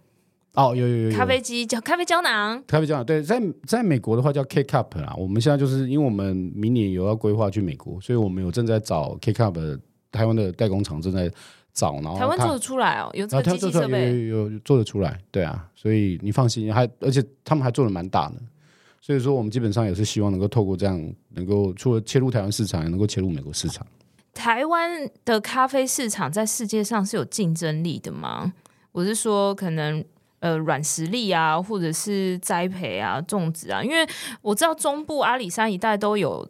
哦，有有有，有咖啡机叫咖啡胶囊，咖啡胶囊对，在在美国的话叫 K Cup 啦。我们现在就是因为我们明年有要规划去美国，所以我们有正在找 K Cup 的。台湾的代工厂正在找，然后台湾做得出来哦，有这个机器设备，有有有做得出来，对啊，所以你放心，还而且他们还做的蛮大的，所以说我们基本上也是希望能够透过这样，能够除了切入台湾市场，也能够切入美国市场。台湾的咖啡市场在世界上是有竞争力的吗？我是说，可能呃软实力啊，或者是栽培啊、种植啊，因为我知道中部阿里山一带都有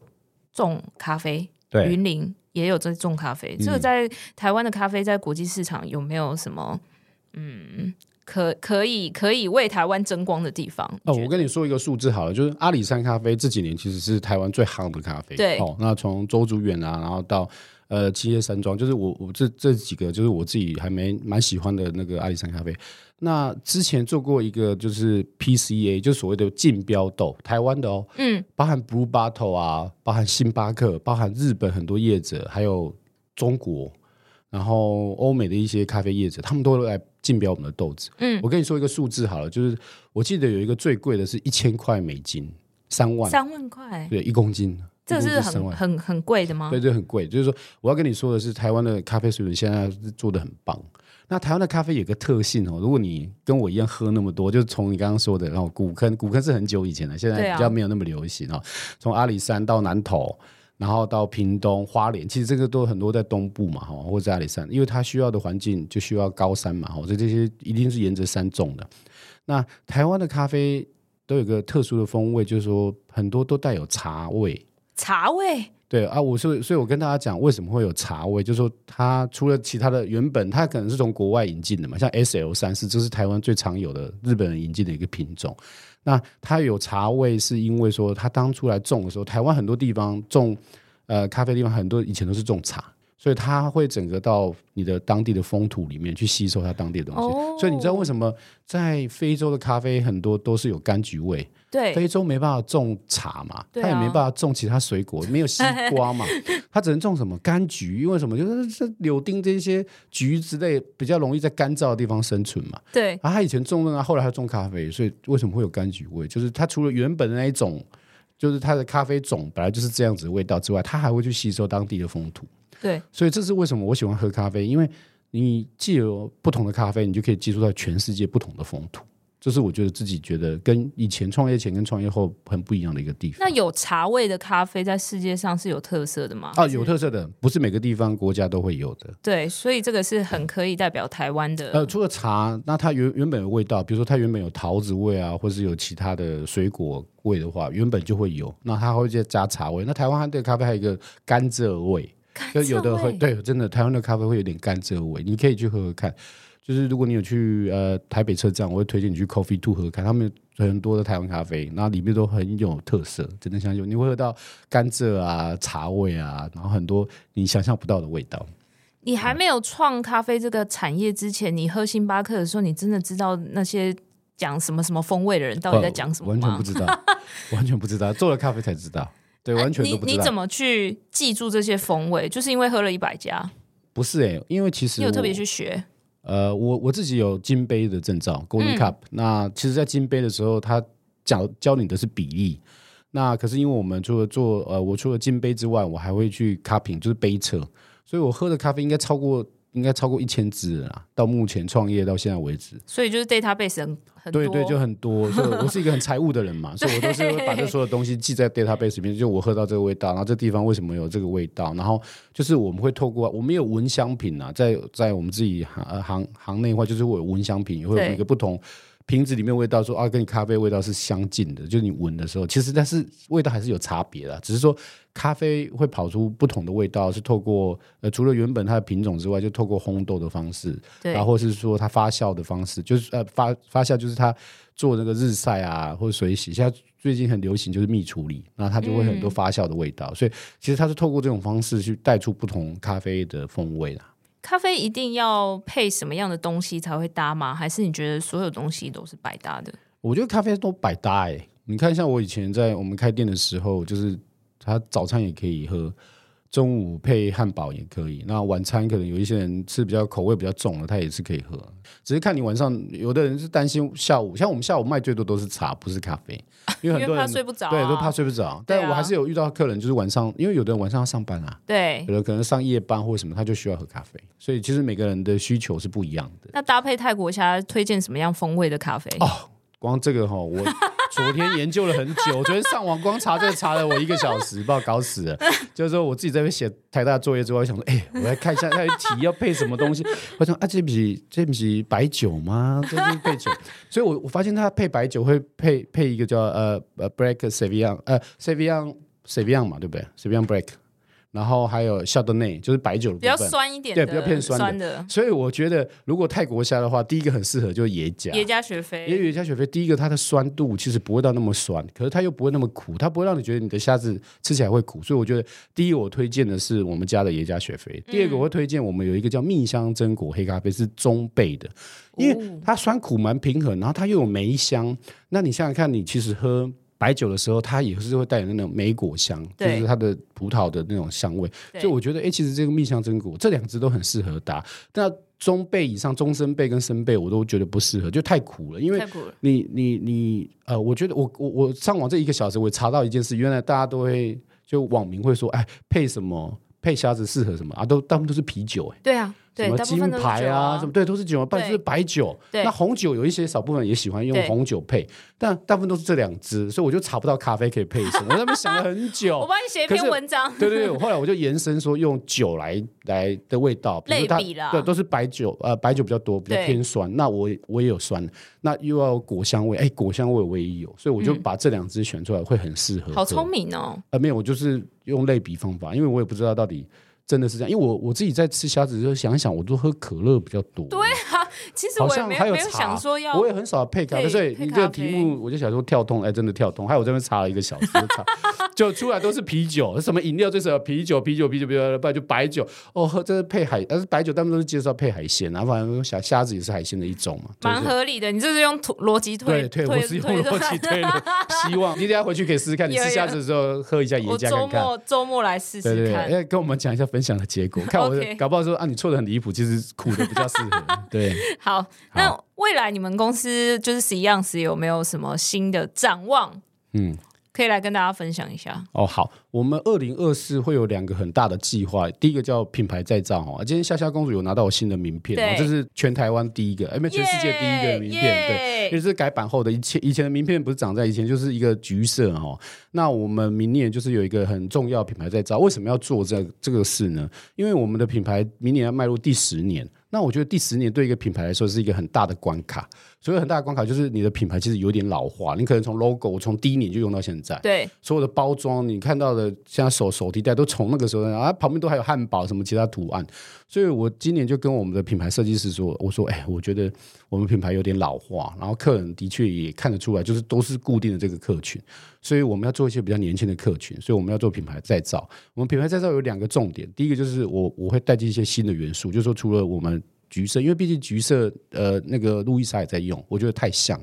种咖啡，对，云林。也有在种咖啡，这个在台湾的咖啡在国际市场有没有什么嗯可可以可以为台湾争光的地方？哦，我跟你说一个数字好了，就是阿里山咖啡这几年其实是台湾最夯的咖啡。对，哦，那从周竹远啊，然后到呃七叶山庄，就是我我这这几个就是我自己还没蛮喜欢的那个阿里山咖啡。那之前做过一个就是 PCA，就所谓的竞标豆，台湾的哦，嗯，包含 Blue Bottle 啊，包含星巴克，包含日本很多业者，还有中国，然后欧美的一些咖啡业者，他们都来竞标我们的豆子。嗯，我跟你说一个数字好了，就是我记得有一个最贵的是一千块美金，三万，三万块，对，一公斤，这是很很很贵的吗？对，这很贵。就是说，我要跟你说的是，台湾的咖啡水准现在是做的很棒。那台湾的咖啡有个特性哦，如果你跟我一样喝那么多，就是从你刚刚说的，然后古坑，古坑是很久以前的，现在比较没有那么流行啊。从阿里山到南投，然后到屏东、花莲，其实这个都很多在东部嘛，哈，或者在阿里山，因为它需要的环境就需要高山嘛，哈，所以这些一定是沿着山种的。那台湾的咖啡都有个特殊的风味，就是说很多都带有茶味，茶味。对啊，我是所以我跟大家讲，为什么会有茶味？就是说，它除了其他的原本，它可能是从国外引进的嘛，像 S L 三四，这是台湾最常有的日本人引进的一个品种。那它有茶味，是因为说它当初来种的时候，台湾很多地方种呃咖啡地方很多以前都是种茶。所以它会整个到你的当地的风土里面去吸收它当地的东西。Oh. 所以你知道为什么在非洲的咖啡很多都是有柑橘味？对，非洲没办法种茶嘛，它、啊、也没办法种其他水果，没有西瓜嘛，*laughs* 它只能种什么柑橘？因为什么？就是这柳丁这些橘子类比较容易在干燥的地方生存嘛。对，然后他以前种啊，后来他种咖啡，所以为什么会有柑橘味？就是它除了原本的那一种，就是它的咖啡种本来就是这样子的味道之外，它还会去吸收当地的风土。对，所以这是为什么我喜欢喝咖啡，因为你既有不同的咖啡，你就可以接触到全世界不同的风土。这是我觉得自己觉得跟以前创业前跟创业后很不一样的一个地方。那有茶味的咖啡在世界上是有特色的吗？啊，有特色的，不是每个地方国家都会有的。对，所以这个是很可以代表台湾的。呃，除了茶，那它原原本的味道，比如说它原本有桃子味啊，或是有其他的水果味的话，原本就会有。那它会再加茶味。那台湾它的咖啡还有一个甘蔗味，就有的会对，真的台湾的咖啡会有点甘蔗味，你可以去喝喝看。就是如果你有去呃台北车站，我会推荐你去 Coffee Two 喝看，他们有很多的台湾咖啡，然后里面都很有特色，真的相信你会喝到甘蔗啊、茶味啊，然后很多你想象不到的味道。你还没有创咖啡这个产业之前，你喝星巴克的时候，你真的知道那些讲什么什么风味的人到底在讲什么吗？完全不知道，完全不知道，做了咖啡才知道。对，完全都不知道。你你怎么去记住这些风味？就是因为喝了一百家？不是哎、欸，因为其实你有特别去学。呃，我我自己有金杯的证照，Golden Cup、嗯。那其实，在金杯的时候，他教教你的是比例。那可是因为我们除了做呃，我除了金杯之外，我还会去 cupping，就是杯测。所以我喝的咖啡应该超过。应该超过一千只了啦，到目前创业到现在为止，所以就是 database 很很多，对对，就很多。所以我是一个很财务的人嘛，所以我都是会把这所有东西记在 database 里面。就我喝到这个味道，然后这地方为什么有这个味道，然后就是我们会透过我们有闻香品啊，在在我们自己行呃行行内的话，就是会有闻香品，也会有一个不同。瓶子里面味道说啊，跟你咖啡味道是相近的，就是你闻的时候，其实但是味道还是有差别的，只是说咖啡会跑出不同的味道，是透过呃除了原本它的品种之外，就透过烘豆的方式，然后是说它发酵的方式，就是呃发发酵就是它做那个日晒啊或者水洗，现在最近很流行就是蜜处理，那它就会很多发酵的味道，嗯、所以其实它是透过这种方式去带出不同咖啡的风味啦。咖啡一定要配什么样的东西才会搭吗？还是你觉得所有东西都是百搭的？我觉得咖啡都百搭哎、你看，像我以前在我们开店的时候，就是他早餐也可以喝。中午配汉堡也可以，那晚餐可能有一些人吃比较口味比较重的，他也是可以喝。只是看你晚上，有的人是担心下午，像我们下午卖最多都是茶，不是咖啡，*laughs* 因为很多人怕睡不着、啊，对，都怕睡不着。但我还是有遇到客人，就是晚上，因为有的人晚上要上班啊，对，有的可能上夜班或什么，他就需要喝咖啡。所以其实每个人的需求是不一样的。那搭配泰国虾，推荐什么样风味的咖啡？哦，光这个哈，我。昨天研究了很久，昨天上网光查这个查了我一个小时，把我搞死了。*laughs* 就是说我自己在那边写台大作业之后，我想说，哎、欸，我来看一下那题要配什么东西。我想啊，这不是这不是白酒吗？*laughs* 这是配酒，所以我我发现他配白酒会配配一个叫呃呃 Black Sauvignon 呃 Sauvignon Sauvignon 嘛，对不对？Sauvignon Black。然后还有夏多内，就是白酒的部分，比较酸一点的，对，比较偏酸的。所以我觉得，如果泰国虾的话，第一个很适合就是野加。野加雪菲，因为耶加雪菲，第一个它的酸度其实不会到那么酸，可是它又不会那么苦，它不会让你觉得你的虾子吃起来会苦。所以我觉得，第一我推荐的是我们家的野加雪菲。第二个我会推荐我们有一个叫蜜香榛果黑咖啡，是中焙的，因为它酸苦蛮平衡，然后它又有梅香。那你想想看，你其实喝。白酒的时候，它也是会带有那种梅果香，就是它的葡萄的那种香味。所以我觉得，哎、欸，其实这个蜜香榛果这两支都很适合搭。那中焙以上，中深焙跟深焙我都觉得不适合，就太苦了。因为你你你呃，我觉得我我我上网这一个小时，我查到一件事，原来大家都会就网民会说，哎，配什么配虾子适合什么啊？都大部分都是啤酒、欸，哎，对啊。什么金牌啊，啊，什么对，都是酒，不然就是白酒。那红酒有一些少部分也喜欢用红酒配，但大部分都是这两支，所以我就查不到咖啡可以配什么。*laughs* 我在那边想了很久，*laughs* 我帮你写一篇文章。对对对，我后来我就延伸说用酒来来的味道，比如它对都是白酒，呃，白酒比较多，比较偏酸。那我我也有酸，那又要果香味，哎，果香味我也有，所以我就把这两支选出来，会很适合。好聪明哦！呃，没有，我就是用类比方法，因为我也不知道到底。真的是这样，因为我我自己在吃虾子的时候想一想，我都喝可乐比较多。对啊，其实我也没有，没有想说要，我也很少配咖啡，所以你这个题目我就想说跳通，哎，真的跳通。还有我这边查了一个小时，就出来都是啤酒，什么饮料最适合啤酒，啤酒，啤酒，啤酒，不然就白酒。哦，喝这是配海，但是白酒他们都是介绍配海鲜，然后反正虾虾子也是海鲜的一种嘛，蛮合理的。你这是用逻辑推，对，我是用逻辑推的。希望你等下回去可以试试看，你吃虾子的时候喝一下盐加看看。我周末周末来试试看，哎，跟我们讲一下分。分享的结果，看我的搞不好说啊，你错的很离谱，其实苦的比较适合。*laughs* 对，*laughs* 好，那未来你们公司就是 Seance 有没有什么新的展望？嗯，可可以来跟大家分享一下。哦，好，我们二零二四会有两个很大的计划，第一个叫品牌再造哦。今天夏夏公主有拿到我新的名片，哦，这是全台湾第一个，哎，没全世界第一个名片，对，也是改版后的。以前以前的名片不是长在以前就是一个橘色哦。那我们明年就是有一个很重要品牌再造，为什么要做这这个事呢？因为我们的品牌明年要迈入第十年。那我觉得第十年对一个品牌来说是一个很大的关卡，所以很大的关卡就是你的品牌其实有点老化，你可能从 logo 从第一年就用到现在，对，所有的包装你看到的像手手提袋都从那个时候啊，旁边都还有汉堡什么其他图案，所以我今年就跟我们的品牌设计师说，我说，哎，我觉得我们品牌有点老化，然后客人的确也看得出来，就是都是固定的这个客群，所以我们要做一些比较年轻的客群，所以我们要做品牌再造。我们品牌再造有两个重点，第一个就是我我会带进一些新的元素，就是说除了我们。橘色，因为毕竟橘色，呃，那个路易莎也在用，我觉得太像。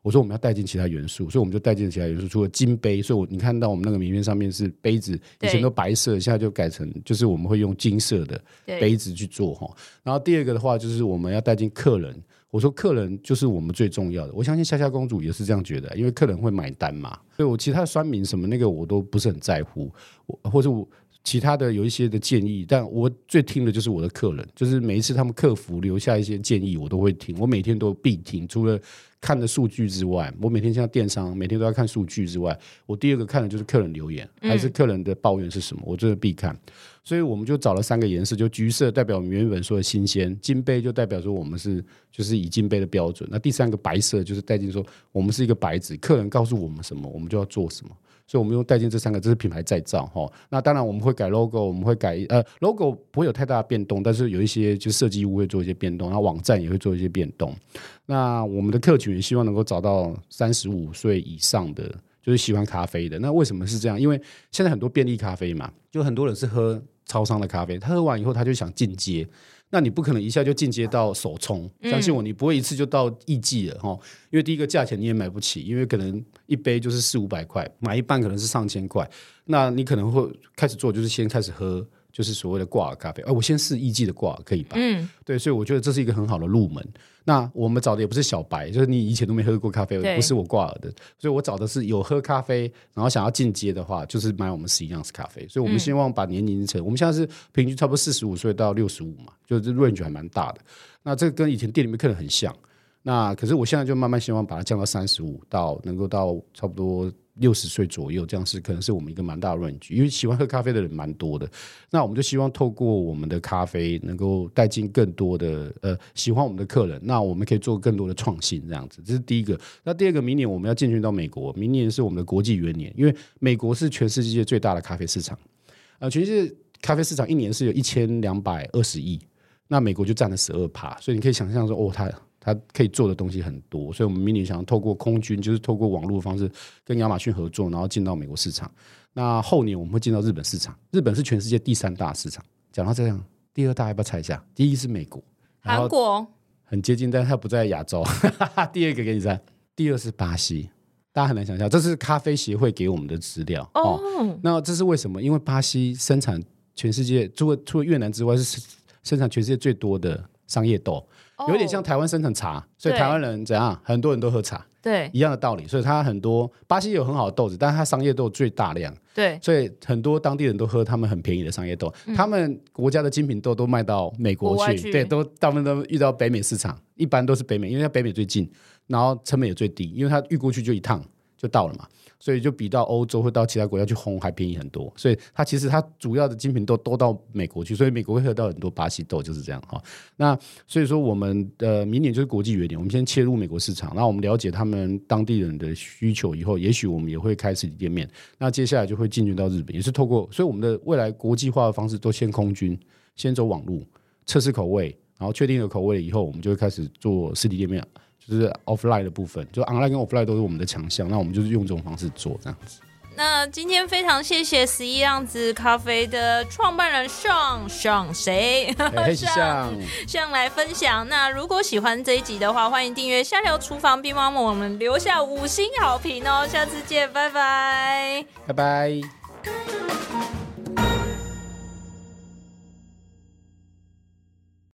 我说我们要带进其他元素，所以我们就带进其他元素，除了金杯，所以我你看到我们那个名片上面是杯子，以前都白色，现在就改成就是我们会用金色的杯子去做哈。然后第二个的话就是我们要带进客人，我说客人就是我们最重要的，我相信夏夏公主也是这样觉得，因为客人会买单嘛。所以我其他的酸民什么那个我都不是很在乎，或者我。其他的有一些的建议，但我最听的就是我的客人，就是每一次他们客服留下一些建议，我都会听，我每天都必听。除了看的数据之外，我每天像电商，每天都要看数据之外，我第二个看的就是客人留言，还是客人的抱怨是什么，我这是必看。所以我们就找了三个颜色，就橘色代表我们原本说的新鲜，金杯就代表说我们是就是以金杯的标准，那第三个白色就是带进说我们是一个白纸，客人告诉我们什么，我们就要做什么。所以，我们用代进这三个，这是品牌再造哈。那当然，我们会改 logo，我们会改呃，logo 不会有太大的变动，但是有一些就设计物会做一些变动，然后网站也会做一些变动。那我们的客群也希望能够找到三十五岁以上的，就是喜欢咖啡的。那为什么是这样？因为现在很多便利咖啡嘛，就很多人是喝超商的咖啡，他喝完以后他就想进阶。那你不可能一下就进阶到首冲，相信我，你不会一次就到亿计了哈。因为第一个价钱你也买不起，因为可能一杯就是四五百块，买一半可能是上千块。那你可能会开始做，就是先开始喝。就是所谓的挂耳咖啡，哎，我先试艺伎的挂耳可以吧？嗯，对，所以我觉得这是一个很好的入门。那我们找的也不是小白，就是你以前都没喝过咖啡，不是我挂耳的，所以我找的是有喝咖啡，然后想要进阶的话，就是买我们十一样式咖啡。所以我们希望把年龄层，我们现在是平均差不多四十五岁到六十五嘛，就是 range 还蛮大的。那这个跟以前店里面客人很像。那可是我现在就慢慢希望把它降到三十五，到能够到差不多。六十岁左右，这样是可能是我们一个蛮大的 range，因为喜欢喝咖啡的人蛮多的。那我们就希望透过我们的咖啡，能够带进更多的呃喜欢我们的客人。那我们可以做更多的创新，这样子，这是第一个。那第二个，明年我们要进军到美国，明年是我们的国际元年，因为美国是全世界最大的咖啡市场。呃，全世界咖啡市场一年是有一千两百二十亿，那美国就占了十二趴，所以你可以想象说，哦，它。它可以做的东西很多，所以我们明年想要透过空军，就是透过网络的方式跟亚马逊合作，然后进到美国市场。那后年我们会进到日本市场，日本是全世界第三大市场。讲到这样，第二大要不要猜一下？第一是美国，韩国很接近，但是它不在亚洲。*laughs* 第二个给你猜，第二是巴西，大家很难想象，这是咖啡协会给我们的资料哦，哦。那这是为什么？因为巴西生产全世界除了除了越南之外，是生产全世界最多的商业豆。有点像台湾生产茶，所以台湾人怎样？很多人都喝茶，对，一样的道理。所以它很多巴西有很好的豆子，但是它商业豆最大量，对，所以很多当地人都喝他们很便宜的商业豆。嗯、他们国家的精品豆都卖到美国去，去对，都大部分都遇到北美市场，一般都是北美，因为它北美最近，然后成本也最低，因为它运过去就一趟就到了嘛。所以就比到欧洲或到其他国家去烘还便宜很多，所以它其实它主要的精品豆都到美国去，所以美国会喝到很多巴西豆，就是这样哈。那所以说我们的明年就是国际元年，我们先切入美国市场，那我们了解他们当地人的需求以后，也许我们也会开实体店面。那接下来就会进军到日本，也是透过，所以我们的未来国际化的方式都先空军，先走网路测试口味，然后确定了口味以后，我们就会开始做实体店面。就是 offline 的部分，就 online 跟 offline 都是我们的强项，那我们就是用这种方式做这样子。那今天非常谢谢十一样子咖啡的创办人 Sean Sean 谁？Sean Sean 来分享。那如果喜欢这一集的话，欢迎订阅下流厨房并帮我们留下五星好评哦。下次见，拜拜，拜拜。